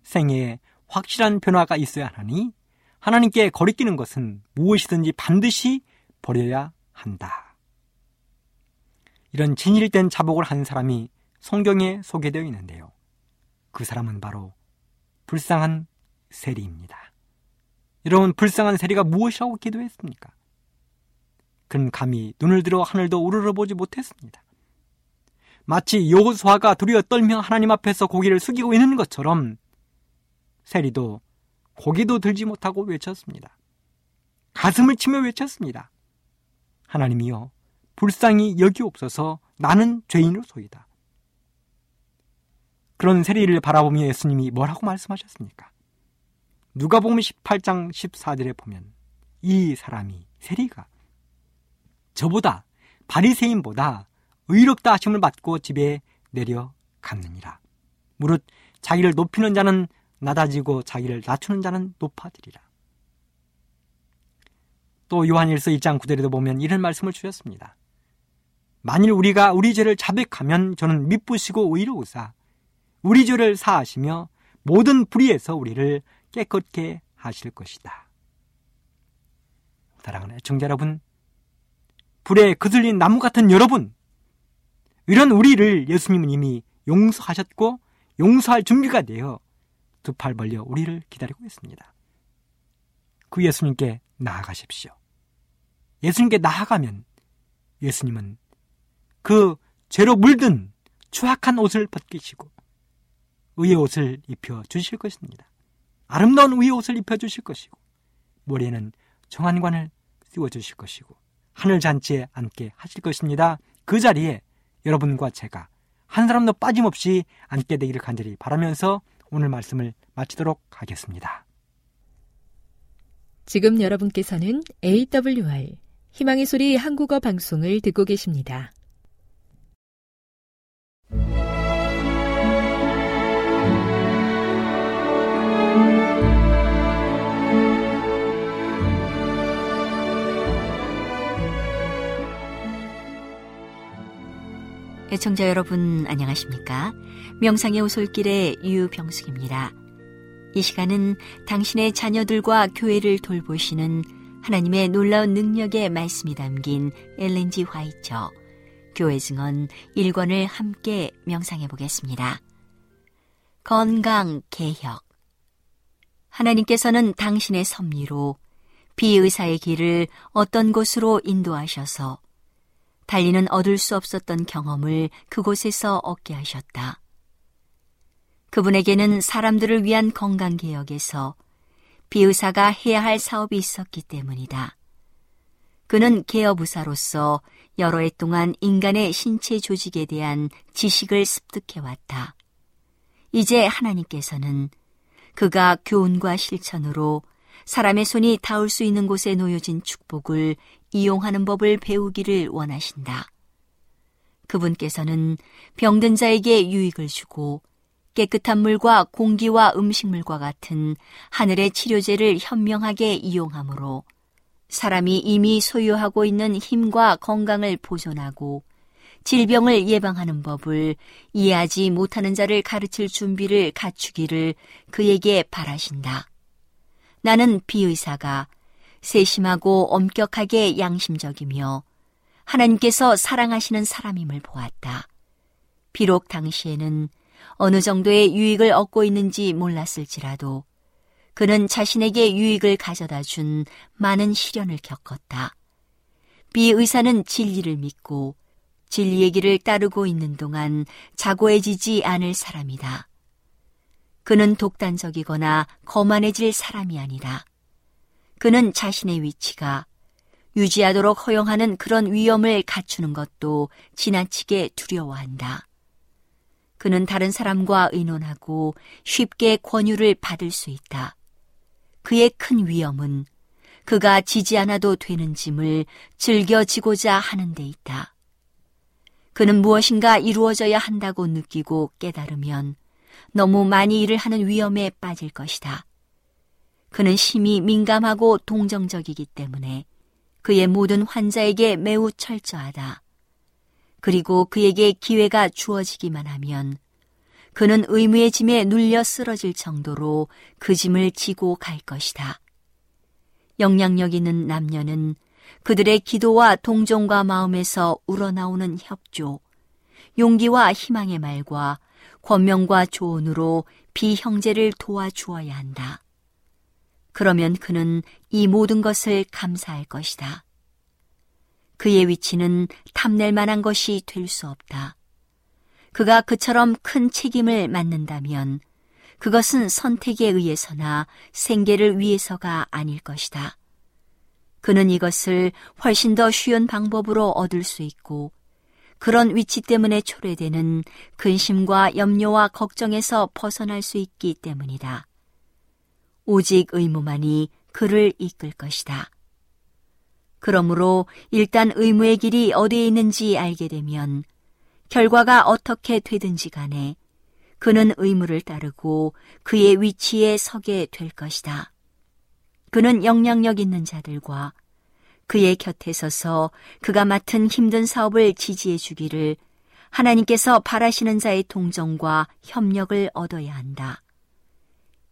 생애에 확실한 변화가 있어야 하니 하나님께 거리끼는 것은 무엇이든지 반드시 버려야 한다. 이런 진실된 자복을 한 사람이 성경에 소개되어 있는데요. 그 사람은 바로 불쌍한 세리입니다. 여러분, 불쌍한 세리가 무엇이라고 기도했습니까? 그는 감히 눈을 들어 하늘도 우러러보지 못했습니다. 마치 여호수아가 두려워 떨며 하나님 앞에서 고개를 숙이고 있는 것처럼 세리도 고개도 들지 못하고 외쳤습니다. 가슴을 치며 외쳤습니다. 하나님이여 불쌍히 여기옵소서 나는 죄인으로소이다. 그런 세리를 바라보며 예수님이 뭐라고 말씀하셨습니까? 누가 보면 18장 14절에 보면 이 사람이 세리가 저보다 바리새인보다 의롭다 하심을 받고 집에 내려갔느니라. 무릇 자기를 높이는 자는 낮아지고 자기를 낮추는 자는 높아지리라. 또 요한일서 1장 9절에도 보면 이런 말씀을 주셨습니다. 만일 우리가 우리 죄를 자백하면 저는 미쁘시고 의로우사 우리 죄를 사하시며 모든 불의에서 우리를 깨끗게 하실 것이다. 사랑하는 애청자 여러분, 불에 그슬린 나무 같은 여러분, 이런 우리를 예수님은 이미 용서하셨고 용서할 준비가 되어 두 팔 벌려 우리를 기다리고 있습니다. 그 예수님께 나아가십시오. 예수님께 나아가면 예수님은 그 죄로 물든 추악한 옷을 벗기시고 의의 옷을 입혀 주실 것입니다. 아름다운 의의 옷을 입혀 주실 것이고 머리에는 정한관을 씌워 주실 것이고 하늘 잔치에 앉게 하실 것입니다. 그 자리에 여러분과 제가 한 사람도 빠짐없이 앉게 되기를 간절히 바라면서 오늘 말씀을 마치도록 하겠습니다. 지금 여러분께서는 AWR 희망의 소리 한국어 방송을 듣고 계십니다. 애청자 여러분 안녕하십니까? 명상의 오솔길의 유병숙입니다. 이 시간은 당신의 자녀들과 교회를 돌보시는 하나님의 놀라운 능력의 말씀이 담긴 엘렌지 화이처 교회 증언 1권을 함께 명상해 보겠습니다. 건강 개혁. 하나님께서는 당신의 섭리로 비의사의 길을 어떤 곳으로 인도하셔서 달리는 얻을 수 없었던 경험을 그곳에서 얻게 하셨다. 그분에게는 사람들을 위한 건강 개혁에서 비의사가 해야 할 사업이 있었기 때문이다. 그는 개업의사로서 여러 해 동안 인간의 신체 조직에 대한 지식을 습득해왔다. 이제 하나님께서는 그가 교훈과 실천으로 사람의 손이 닿을 수 있는 곳에 놓여진 축복을 이용하는 법을 배우기를 원하신다. 그분께서는 병든 자에게 유익을 주고 깨끗한 물과 공기와 음식물과 같은 하늘의 치료제를 현명하게 이용하므로 사람이 이미 소유하고 있는 힘과 건강을 보존하고 질병을 예방하는 법을 이해하지 못하는 자를 가르칠 준비를 갖추기를 그에게 바라신다. 나는 비의사가 세심하고 엄격하게 양심적이며 하나님께서 사랑하시는 사람임을 보았다. 비록 당시에는 어느 정도의 유익을 얻고 있는지 몰랐을지라도 그는 자신에게 유익을 가져다 준 많은 시련을 겪었다. 비의사는 진리를 믿고 진리의 길을 따르고 있는 동안 자고해지지 않을 사람이다. 그는 독단적이거나 거만해질 사람이 아니라 그는 자신의 위치가 유지하도록 허용하는 그런 위험을 갖추는 것도 지나치게 두려워한다. 그는 다른 사람과 의논하고 쉽게 권유를 받을 수 있다. 그의 큰 위험은 그가 지지 않아도 되는 짐을 즐겨지고자 하는 데 있다. 그는 무엇인가 이루어져야 한다고 느끼고 깨달으면 너무 많이 일을 하는 위험에 빠질 것이다. 그는 심히 민감하고 동정적이기 때문에 그의 모든 환자에게 매우 철저하다. 그리고 그에게 기회가 주어지기만 하면 그는 의무의 짐에 눌려 쓰러질 정도로 그 짐을 지고 갈 것이다. 영향력 있는 남녀는 그들의 기도와 동정과 마음에서 우러나오는 협조, 용기와 희망의 말과 권명과 조언으로 비형제를 도와주어야 한다. 그러면 그는 이 모든 것을 감사할 것이다. 그의 위치는 탐낼 만한 것이 될 수 없다. 그가 그처럼 큰 책임을 맡는다면 그것은 선택에 의해서나 생계를 위해서가 아닐 것이다. 그는 이것을 훨씬 더 쉬운 방법으로 얻을 수 있고 그런 위치 때문에 초래되는 근심과 염려와 걱정에서 벗어날 수 있기 때문이다. 오직 의무만이 그를 이끌 것이다. 그러므로 일단 의무의 길이 어디에 있는지 알게 되면 결과가 어떻게 되든지 간에 그는 의무를 따르고 그의 위치에 서게 될 것이다. 그는 영향력 있는 자들과 그의 곁에 서서 그가 맡은 힘든 사업을 지지해 주기를 하나님께서 바라시는 자의 동정과 협력을 얻어야 한다.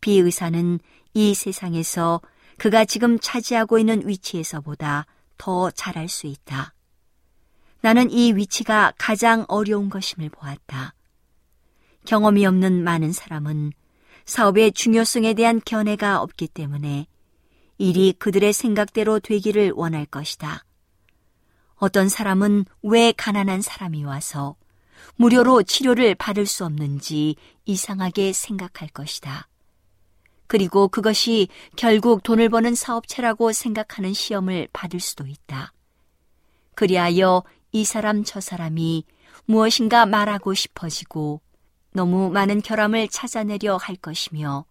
비의사는 이 세상에서 그가 지금 차지하고 있는 위치에서보다 더 잘할 수 있다. 나는 이 위치가 가장 어려운 것임을 보았다. 경험이 없는 많은 사람은 사업의 중요성에 대한 견해가 없기 때문에 일이 그들의 생각대로 되기를 원할 것이다. 어떤 사람은 왜 가난한 사람이 와서 무료로 치료를 받을 수 없는지 이상하게 생각할 것이다. 그리고 그것이 결국 돈을 버는 사업체라고 생각하는 시험을 받을 수도 있다. 그리하여 이 사람 저 사람이 무엇인가 말하고 싶어지고 너무 많은 결함을 찾아내려 할 것이며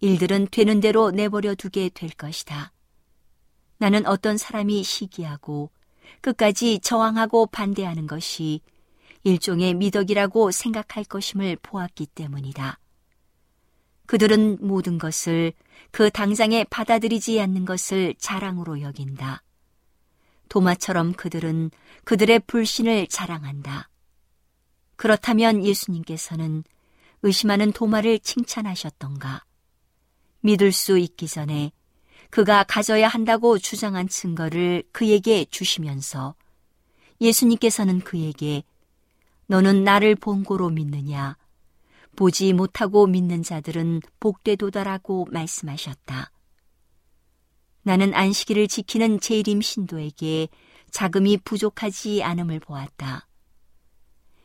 일들은 되는 대로 내버려 두게 될 것이다. 나는 어떤 사람이 시기하고 끝까지 저항하고 반대하는 것이 일종의 미덕이라고 생각할 것임을 보았기 때문이다. 그들은 모든 것을 그 당장에 받아들이지 않는 것을 자랑으로 여긴다. 도마처럼 그들은 그들의 불신을 자랑한다. 그렇다면 예수님께서는 의심하는 도마를 칭찬하셨던가? 믿을 수 있기 전에 그가 가져야 한다고 주장한 증거를 그에게 주시면서 예수님께서는 그에게 너는 나를 본고로 믿느냐? 보지 못하고 믿는 자들은 복되도다라고 말씀하셨다. 나는 안식일을 지키는 재림 신도에게 자금이 부족하지 않음을 보았다.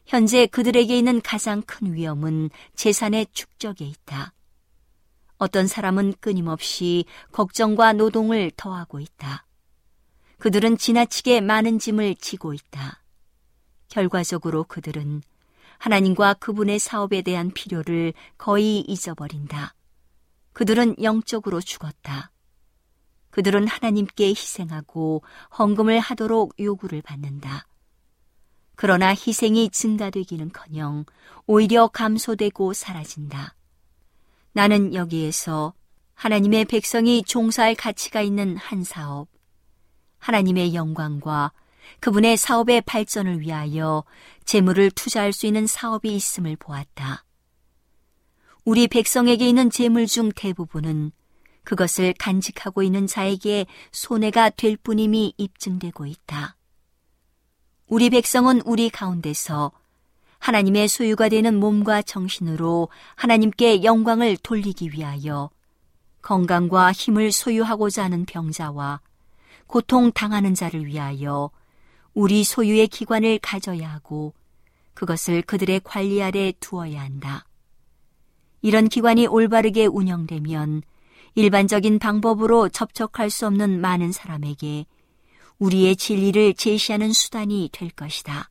현재 그들에게 있는 가장 큰 위험은 재산의 축적에 있다. 어떤 사람은 끊임없이 걱정과 노동을 더하고 있다. 그들은 지나치게 많은 짐을 지고 있다. 결과적으로 그들은 하나님과 그분의 사업에 대한 필요를 거의 잊어버린다. 그들은 영적으로 죽었다. 그들은 하나님께 희생하고 헌금을 하도록 요구를 받는다. 그러나 희생이 증가되기는 커녕 오히려 감소되고 사라진다. 나는 여기에서 하나님의 백성이 종사할 가치가 있는 한 사업, 하나님의 영광과 그분의 사업의 발전을 위하여 재물을 투자할 수 있는 사업이 있음을 보았다. 우리 백성에게 있는 재물 중 대부분은 그것을 간직하고 있는 자에게 손해가 될 뿐임이 입증되고 있다. 우리 백성은 우리 가운데서 하나님의 소유가 되는 몸과 정신으로 하나님께 영광을 돌리기 위하여 건강과 힘을 소유하고자 하는 병자와 고통 당하는 자를 위하여 우리 소유의 기관을 가져야 하고 그것을 그들의 관리 아래 두어야 한다. 이런 기관이 올바르게 운영되면 일반적인 방법으로 접촉할 수 없는 많은 사람에게 우리의 진리를 제시하는 수단이 될 것이다.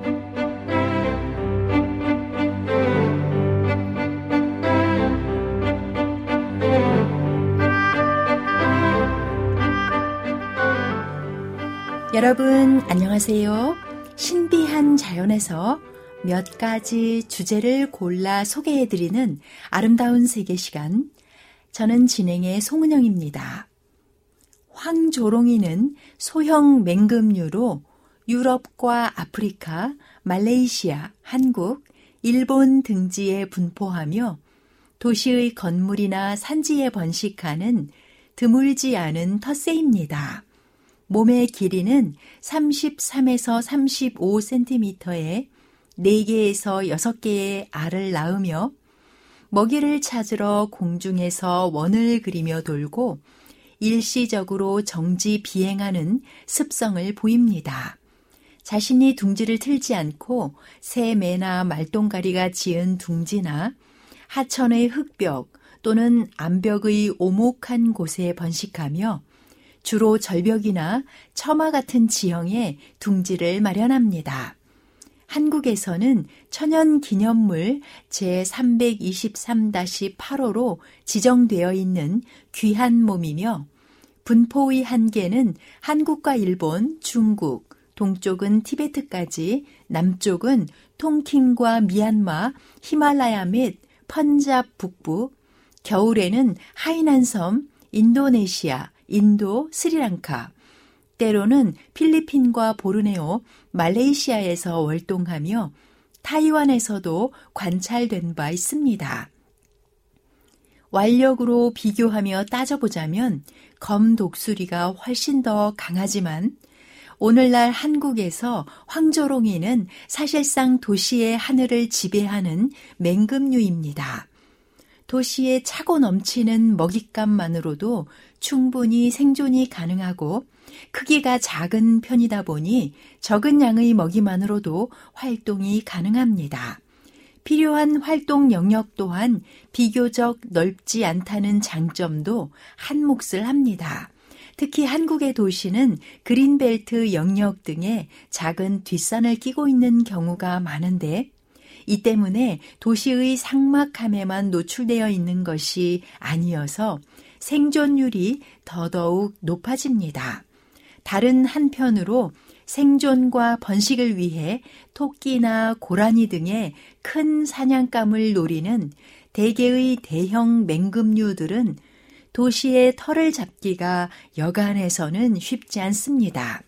여러분, 안녕하세요. 신비한 자연에서 몇 가지 주제를 골라 소개해드리는 아름다운 세계 시간. 저는 진행의 송은영입니다. 황조롱이는 소형 맹금류로 유럽과 아프리카, 말레이시아, 한국, 일본 등지에 분포하며 도시의 건물이나 산지에 번식하는 드물지 않은 텃새입니다. 몸의 길이는 33에서 35cm에 4개에서 6개의 알을 낳으며 먹이를 찾으러 공중에서 원을 그리며 돌고 일시적으로 정지 비행하는 습성을 보입니다. 자신이 둥지를 틀지 않고 새 매나 말똥가리가 지은 둥지나 하천의 흙벽 또는 암벽의 오목한 곳에 번식하며 주로 절벽이나 처마 같은 지형에 둥지를 마련합니다. 한국에서는 천연 기념물 제323-8호로 지정되어 있는 귀한 몸이며 분포의 한계는 한국과 일본, 중국, 동쪽은 티베트까지, 남쪽은 통킹과 미얀마, 히말라야 및 펀잡 북부, 겨울에는 하이난섬, 인도네시아, 인도, 스리랑카, 때로는 필리핀과 보르네오, 말레이시아에서 월동하며 타이완에서도 관찰된 바 있습니다. 완력으로 비교하며 따져보자면 검 독수리가 훨씬 더 강하지만 오늘날 한국에서 황조롱이는 사실상 도시의 하늘을 지배하는 맹금류입니다. 도시에 차고 넘치는 먹잇감만으로도 충분히 생존이 가능하고 크기가 작은 편이다 보니 적은 양의 먹이만으로도 활동이 가능합니다. 필요한 활동 영역 또한 비교적 넓지 않다는 장점도 한 몫을 합니다. 특히 한국의 도시는 그린벨트 영역 등에 작은 뒷산을 끼고 있는 경우가 많은데 이 때문에 도시의 상막함에만 노출되어 있는 것이 아니어서 생존율이 더더욱 높아집니다. 다른 한편으로 생존과 번식을 위해 토끼나 고라니 등의 큰 사냥감을 노리는 대개의 대형 맹금류들은 도시의 털을 잡기가 여간에서는 쉽지 않습니다.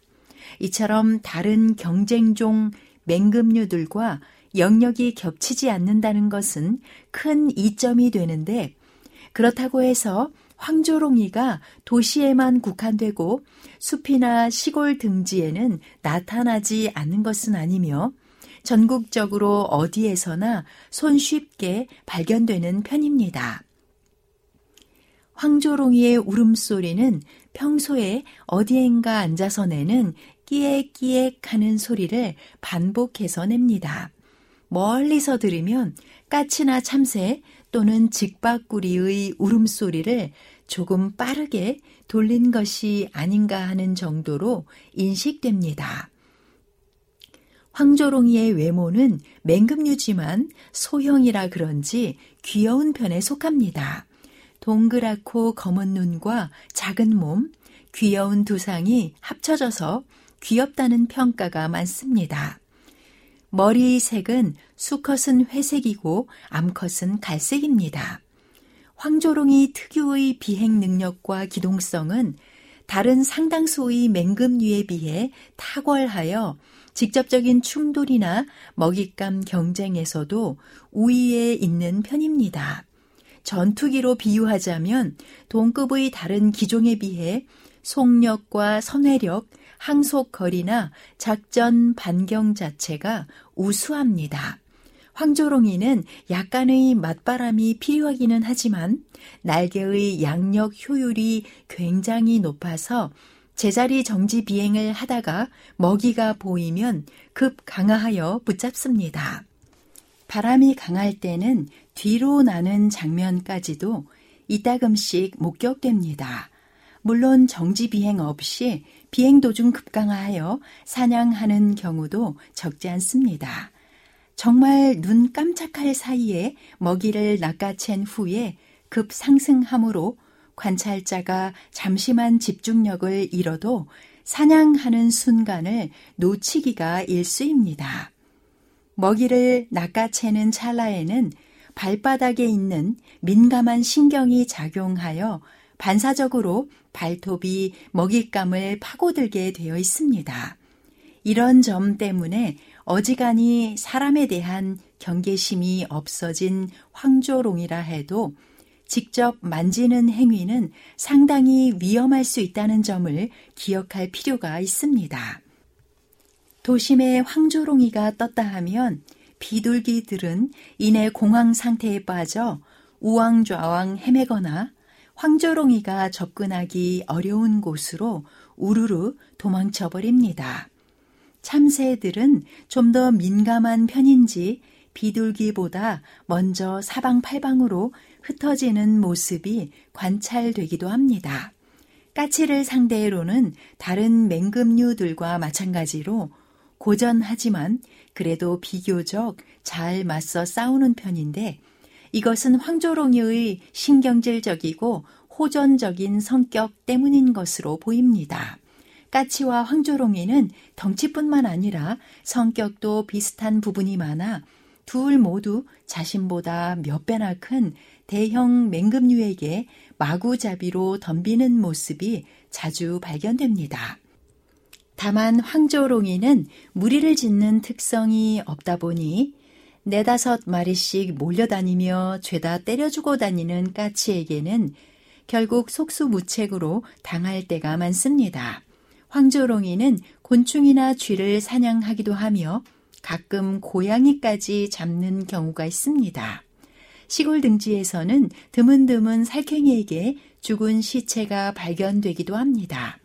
이처럼 다른 경쟁종 맹금류들과 영역이 겹치지 않는다는 것은 큰 이점이 되는데 그렇다고 해서 황조롱이가 도시에만 국한되고 숲이나 시골 등지에는 나타나지 않는 것은 아니며 전국적으로 어디에서나 손쉽게 발견되는 편입니다. 황조롱이의 울음소리는 평소에 어디엔가 앉아서 내는 끼액끼액 하는 소리를 반복해서 냅니다. 멀리서 들으면 까치나 참새 또는 직박구리의 울음소리를 조금 빠르게 돌린 것이 아닌가 하는 정도로 인식됩니다. 황조롱이의 외모는 맹금류지만 소형이라 그런지 귀여운 편에 속합니다. 동그랗고 검은 눈과 작은 몸, 귀여운 두상이 합쳐져서 귀엽다는 평가가 많습니다. 머리 색은 수컷은 회색이고 암컷은 갈색입니다. 황조롱이 특유의 비행 능력과 기동성은 다른 상당수의 맹금류에 비해 탁월하여 직접적인 충돌이나 먹잇감 경쟁에서도 우위에 있는 편입니다. 전투기로 비유하자면 동급의 다른 기종에 비해 속력과 선회력, 항속거리나 작전 반경 자체가 우수합니다. 황조롱이는 약간의 맞바람이 필요하기는 하지만 날개의 양력 효율이 굉장히 높아서 제자리 정지 비행을 하다가 먹이가 보이면 급 강화하여 붙잡습니다. 바람이 강할 때는 뒤로 나는 장면까지도 이따금씩 목격됩니다. 물론 정지 비행 없이 비행 도중 급강하여 사냥하는 경우도 적지 않습니다. 정말 눈 깜짝할 사이에 먹이를 낚아챈 후에 급 상승함으로 관찰자가 잠시만 집중력을 잃어도 사냥하는 순간을 놓치기가 일쑤입니다. 먹이를 낚아채는 찰나에는 발바닥에 있는 민감한 신경이 작용하여 반사적으로 발톱이 먹잇감을 파고들게 되어 있습니다. 이런 점 때문에 어지간히 사람에 대한 경계심이 없어진 황조롱이라 해도 직접 만지는 행위는 상당히 위험할 수 있다는 점을 기억할 필요가 있습니다. 도심에 황조롱이가 떴다 하면 비둘기들은 이내 공황 상태에 빠져 우왕좌왕 헤매거나 황조롱이가 접근하기 어려운 곳으로 우르르 도망쳐 버립니다. 참새들은 좀 더 민감한 편인지 비둘기보다 먼저 사방팔방으로 흩어지는 모습이 관찰되기도 합니다. 까치를 상대로는 다른 맹금류들과 마찬가지로 고전하지만 그래도 비교적 잘 맞서 싸우는 편인데 이것은 황조롱이의 신경질적이고 호전적인 성격 때문인 것으로 보입니다. 까치와 황조롱이는 덩치뿐만 아니라 성격도 비슷한 부분이 많아 둘 모두 자신보다 몇 배나 큰 대형 맹금류에게 마구잡이로 덤비는 모습이 자주 발견됩니다. 다만 황조롱이는 무리를 짓는 특성이 없다 보니 네다섯 마리씩 몰려다니며 죄다 때려주고 다니는 까치에게는 결국 속수무책으로 당할 때가 많습니다. 황조롱이는 곤충이나 쥐를 사냥하기도 하며 가끔 고양이까지 잡는 경우가 있습니다. 시골 등지에서는 드문드문 살쾡이에게 죽은 시체가 발견되기도 합니다.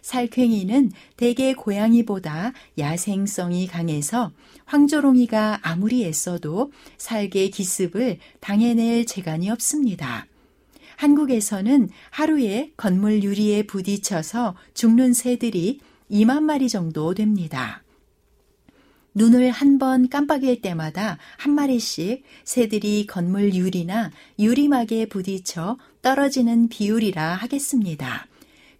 살쾡이는 대개 고양이보다 야생성이 강해서 황조롱이가 아무리 애써도 살개 기습을 당해낼 재간이 없습니다. 한국에서는 하루에 건물 유리에 부딪혀서 죽는 새들이 2만 마리 정도 됩니다. 눈을 한 번 깜빡일 때마다 한 마리씩 새들이 건물 유리나 유리막에 부딪혀 떨어지는 비율이라 하겠습니다.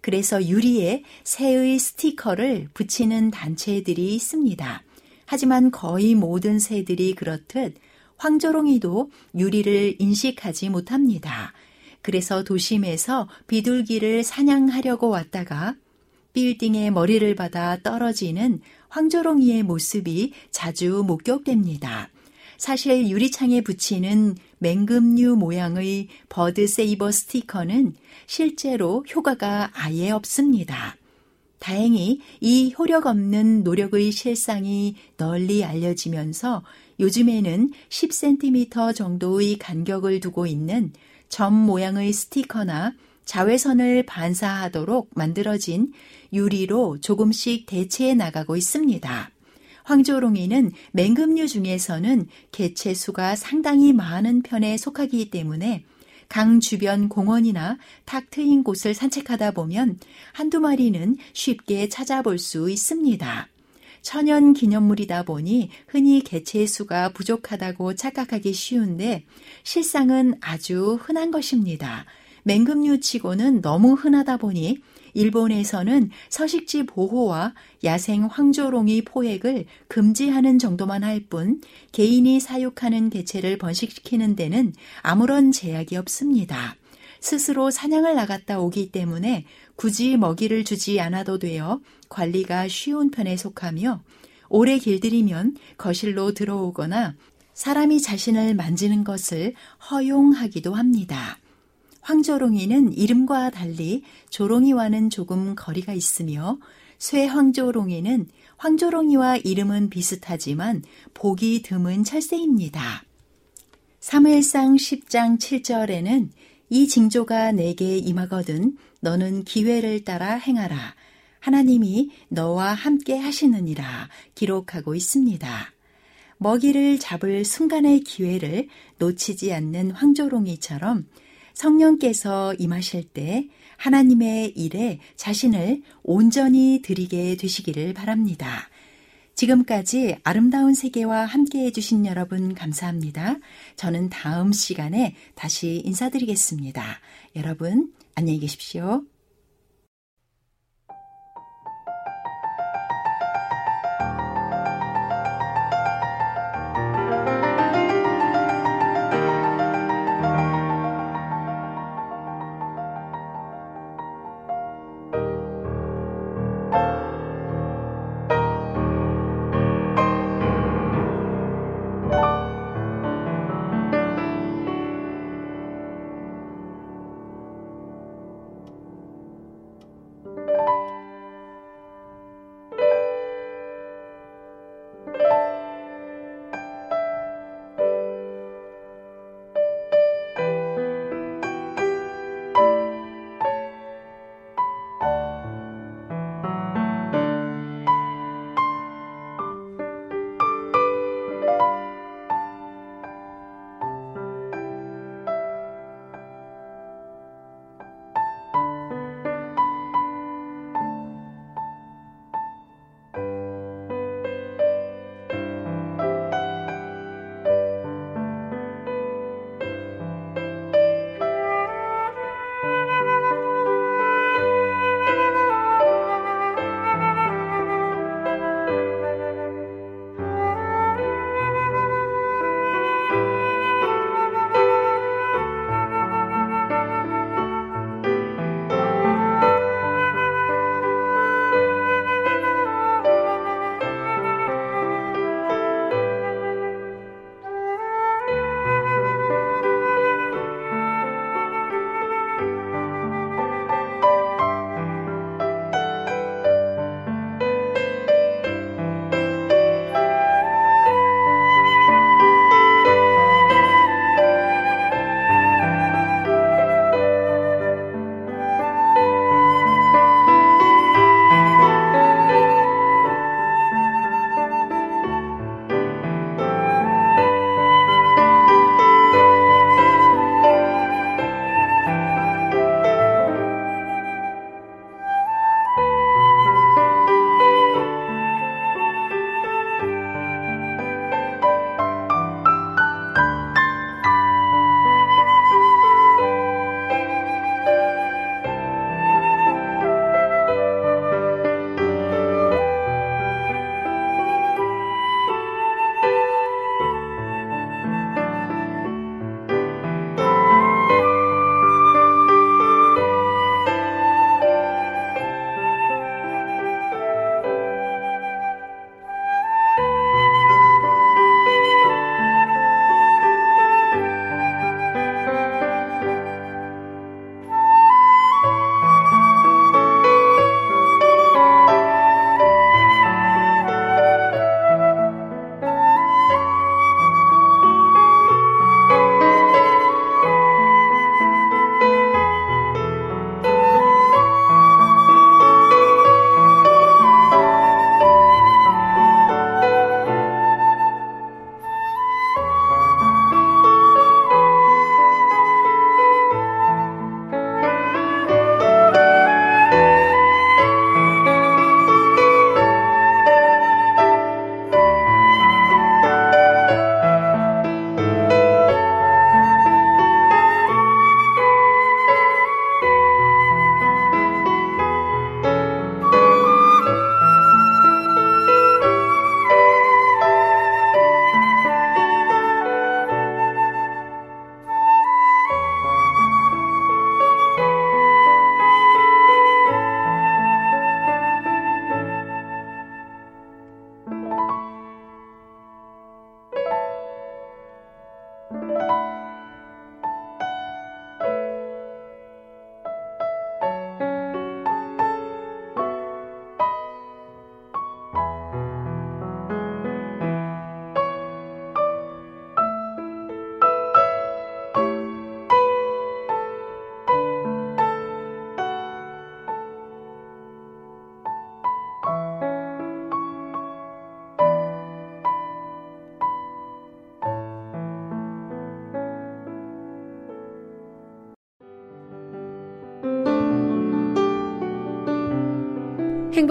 그래서 유리에 새의 스티커를 붙이는 단체들이 있습니다. 하지만 거의 모든 새들이 그렇듯 황조롱이도 유리를 인식하지 못합니다. 그래서 도심에서 비둘기를 사냥하려고 왔다가 빌딩에 머리를 받아 떨어지는 황조롱이의 모습이 자주 목격됩니다. 사실 유리창에 붙이는 맹금류 모양의 버드 세이버 스티커는 실제로 효과가 아예 없습니다. 다행히 이 효력 없는 노력의 실상이 널리 알려지면서 요즘에는 10cm 정도의 간격을 두고 있는 점 모양의 스티커나 자외선을 반사하도록 만들어진 유리로 조금씩 대체해 나가고 있습니다. 황조롱이는 맹금류 중에서는 개체 수가 상당히 많은 편에 속하기 때문에 강 주변 공원이나 탁 트인 곳을 산책하다 보면 한두 마리는 쉽게 찾아볼 수 있습니다. 천연 기념물이다 보니 흔히 개체 수가 부족하다고 착각하기 쉬운데 실상은 아주 흔한 것입니다. 맹금류 치고는 너무 흔하다 보니 일본에서는 서식지 보호와 야생 황조롱이 포획을 금지하는 정도만 할 뿐 개인이 사육하는 개체를 번식시키는 데는 아무런 제약이 없습니다. 스스로 사냥을 나갔다 오기 때문에 굳이 먹이를 주지 않아도 되어 관리가 쉬운 편에 속하며 오래 길들이면 거실로 들어오거나 사람이 자신을 만지는 것을 허용하기도 합니다. 황조롱이는 이름과 달리 조롱이와는 조금 거리가 있으며 쇠황조롱이는 황조롱이와 이름은 비슷하지만 보기 드문 철새입니다. 사무엘상 10장 7절에는 이 징조가 내게 임하거든 너는 기회를 따라 행하라. 하나님이 너와 함께 하시느니라 기록하고 있습니다. 먹이를 잡을 순간의 기회를 놓치지 않는 황조롱이처럼 성령께서 임하실 때 하나님의 일에 자신을 온전히 드리게 되시기를 바랍니다. 지금까지 아름다운 세계와 함께 해주신 여러분 감사합니다. 저는 다음 시간에 다시 인사드리겠습니다. 여러분, 안녕히 계십시오.